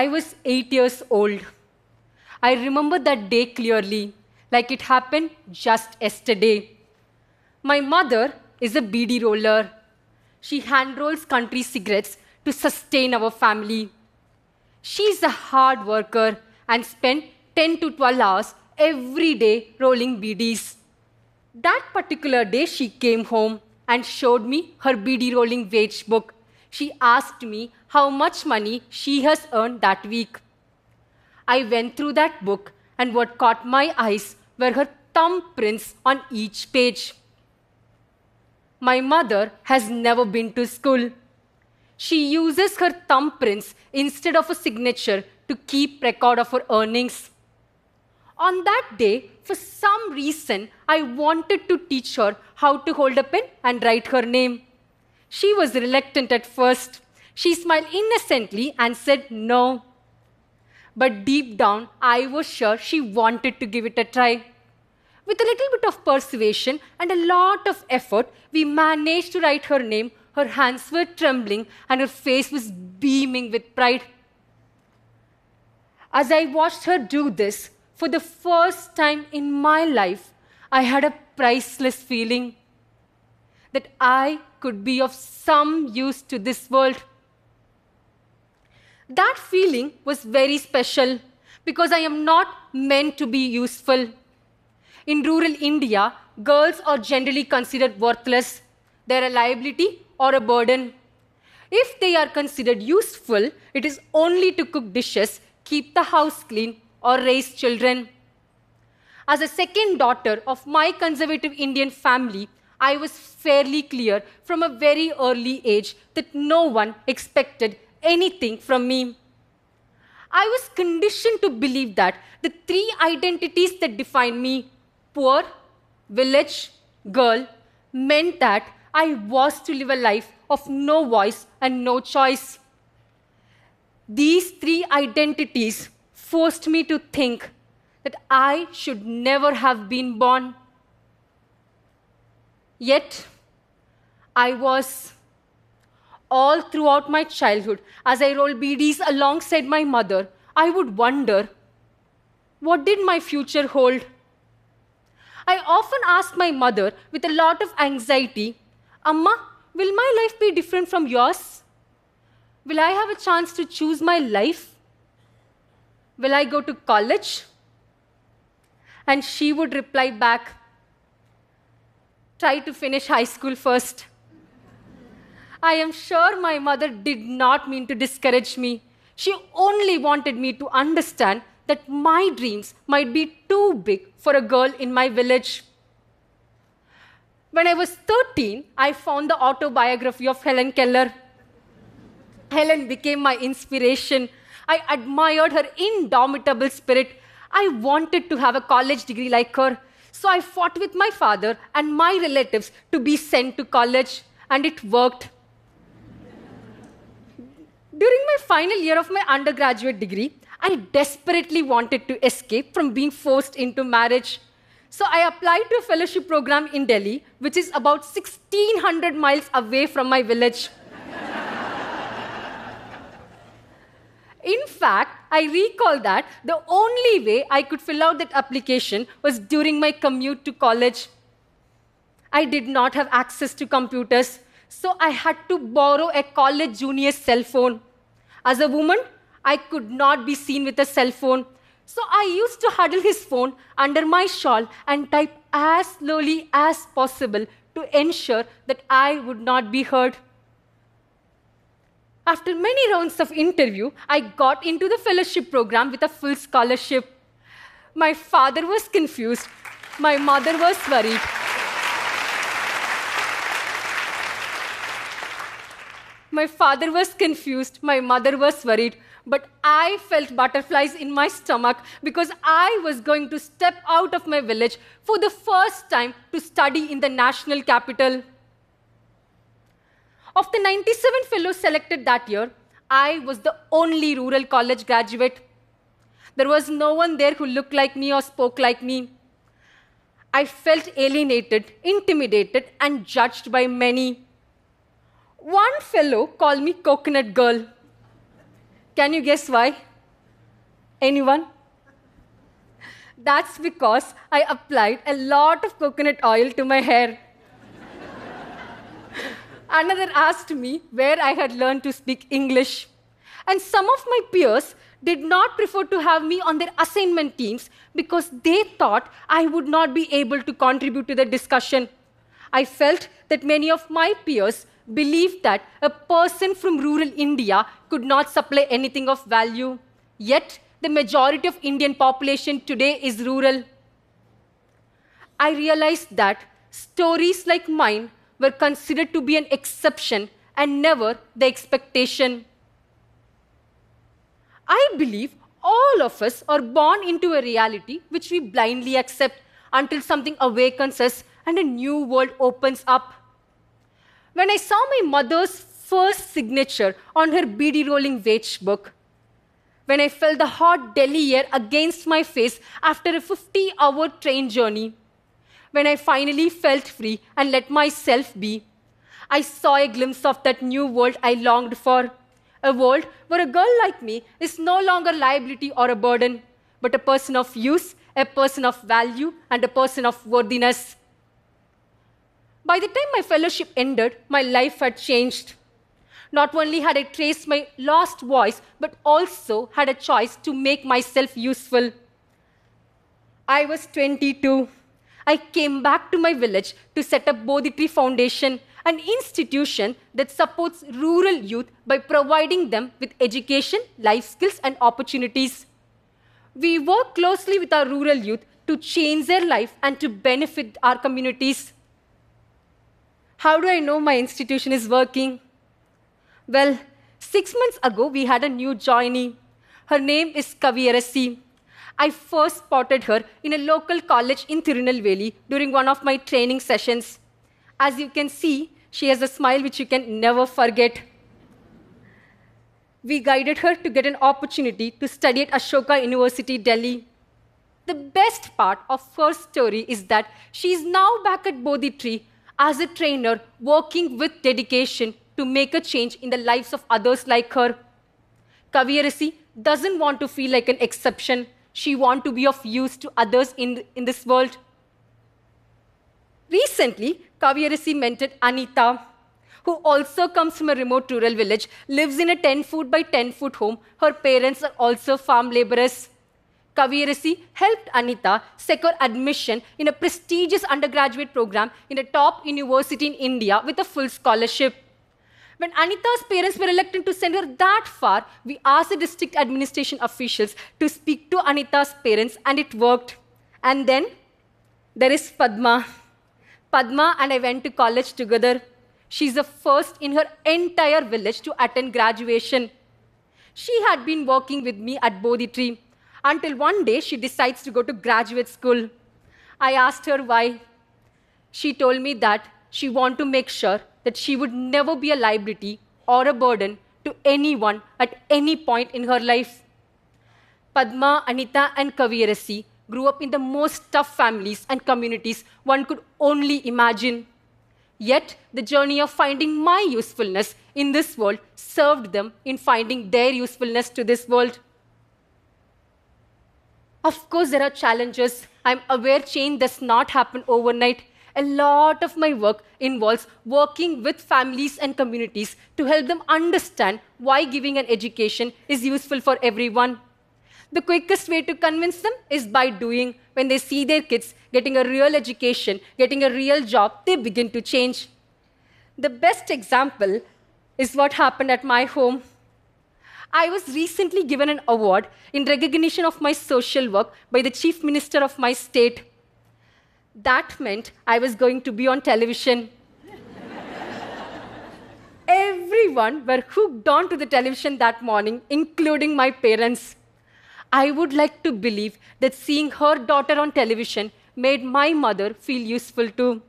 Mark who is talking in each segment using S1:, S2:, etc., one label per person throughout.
S1: I was eight years old. I remember that day clearly, like it happened just yesterday. My mother is a beedi roller. She hand rolls country cigarettes to sustain our family. She's a hard worker and spent 10 to 12 hours every day rolling beedies. That particular day, she came home and showed me her beedi rolling wage book. She asked me how much money she has earned that week. I went through that book, and what caught my eyes were her thumbprints on each page. My mother has never been to school. She uses her thumbprints instead of a signature to keep record of her earnings. On that day, for some reason, I wanted to teach her how to hold a pen and write her name. She was reluctant at first. She smiled innocently and said no. But deep down, I was sure she wanted to give it a try. With a little bit of persuasion and a lot of effort, we managed to write her name. Her hands were trembling and her face was beaming with pride. As I watched her do this, for the first time in my life, I had a priceless feeling that I could be of some use to this world. That feeling was very special because I am not meant to be useful. In rural India, girls are generally considered worthless. They're a liability or a burden. If they are considered useful, it is only to cook dishes, keep the house clean, or raise children. As a second daughter of my conservative Indian family, I was fairly clear from a very early age that no one expected anything from me. I was conditioned to believe that the three identities that define me poor, village, girl meant that I was to live a life of no voice and no choice. These three identities forced me to think that I should never have been born. Yet, I was all throughout my childhood, as I rolled beedies alongside my mother, I would wonder what did my future hold? I often asked my mother with a lot of anxiety, Amma, will my life be different from yours? Will I have a chance to choose my life? Will I go to college? And she would reply back, Try to finish high school first. I am sure my mother did not mean to discourage me. She only wanted me to understand that my dreams might be too big for a girl in my village. When I was 13, I found the autobiography of Helen Keller. Helen became my inspiration. I admired her indomitable spirit. I wanted to have a college degree like her. So I fought with my father and my relatives to be sent to college, and it worked. During my final year of my undergraduate degree, I desperately wanted to escape from being forced into marriage. So I applied to a fellowship program in Delhi, which is about 1600 miles away from my village. In fact, I recall that the only way I could fill out that application was during my commute to college. I did not have access to computers, so I had to borrow a college junior's cell phone. As a woman, I could not be seen with a cell phone, so I used to huddle his phone under my shawl and type as slowly as possible to ensure that I would not be heard. After many rounds of interview, I got into the fellowship program with a full scholarship. My father was confused. My mother was worried. My father was confused. My mother was worried. But I felt butterflies in my stomach because I was going to step out of my village for the first time to study in the national capital. Of the 97 fellows selected that year, I was the only rural college graduate. There was no one there who looked like me or spoke like me. I felt alienated, intimidated, and judged by many. One fellow called me Coconut Girl. Can you guess why? Anyone? That's because I applied a lot of coconut oil to my hair. Another asked me where I had learned to speak English. And some of my peers did not prefer to have me on their assignment teams because they thought I would not be able to contribute to the discussion. I felt that many of my peers believed that a person from rural India could not supply anything of value. Yet, the majority of Indian population today is rural. I realized that stories like mine were considered to be an exception and never the expectation. I believe all of us are born into a reality which we blindly accept until something awakens us and a new world opens up. When I saw my mother's first signature on her beedi rolling wage book, when I felt the hot Delhi air against my face after a 50 hour train journey, when I finally felt free and let myself be, I saw a glimpse of that new world I longed for. A world where a girl like me is no longer liability or a burden, but a person of use, a person of value, and a person of worthiness. By the time my fellowship ended, my life had changed. Not only had I traced my lost voice, but also had a choice to make myself useful. I was 22. I came back to my village to set up Bodhi Tree Foundation, an institution that supports rural youth by providing them with education, life skills, and opportunities. We work closely with our rural youth to change their life and to benefit our communities. How do I know my institution is working? Well, six months ago, we had a new joinee. Her name is Kaviyarasi. I first spotted her in a local college in Tirunelveli during one of my training sessions. As you can see, she has a smile which you can never forget. We guided her to get an opportunity to study at Ashoka University, Delhi. The best part of her story is that she is now back at Bodhi Tree as a trainer working with dedication to make a change in the lives of others like her. Kaviyarasi doesn't want to feel like an exception. She wants to be of use to others in, in this world. Recently, Kaviyarasi mentored Anita, who also comes from a remote rural village, lives in a 10 foot by 10 foot home. Her parents are also farm laborers. Kaviyarasi helped Anita secure admission in a prestigious undergraduate program in a top university in India with a full scholarship. When Anita's parents were reluctant to send her that far, we asked the district administration officials to speak to Anita's parents, and it worked. And then there is Padma. Padma and I went to college together. She's the first in her entire village to attend graduation. She had been working with me at Bodhi Tree until one day she decides to go to graduate school. I asked her why. She told me that she wanted to make sure that she would never be a liability or a burden to anyone at any point in her life. Padma, Anita, and Kaviyarasi grew up in the most tough families and communities one could only imagine. Yet, the journey of finding my usefulness in this world served them in finding their usefulness to this world. Of course, there are challenges. I'm aware change does not happen overnight. A lot of my work involves working with families and communities to help them understand why giving an education is useful for everyone. The quickest way to convince them is by doing. When they see their kids getting a real education, getting a real job, they begin to change. The best example is what happened at my home. I was recently given an award in recognition of my social work by the Chief Minister of my state. That meant I was going to be on television. Everyone were hooked on to the television that morning, including my parents. I would like to believe that seeing her daughter on television made my mother feel useful too.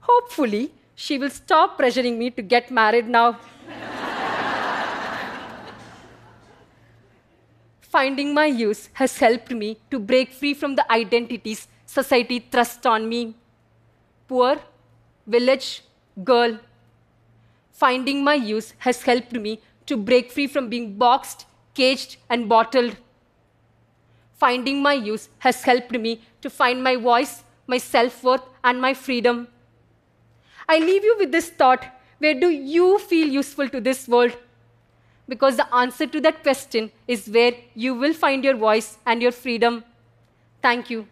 S1: Hopefully, she will stop pressuring me to get married now. Finding my use has helped me to break free from the identities society thrusts on me. Poor, village, girl. Finding my use has helped me to break free from being boxed, caged, and bottled. finding my use has helped me to find my voice, my self worth, and my freedom. I leave you with this thought where do you feel useful to this world? Because the answer to that question is where you will find your voice and your freedom. Thank you.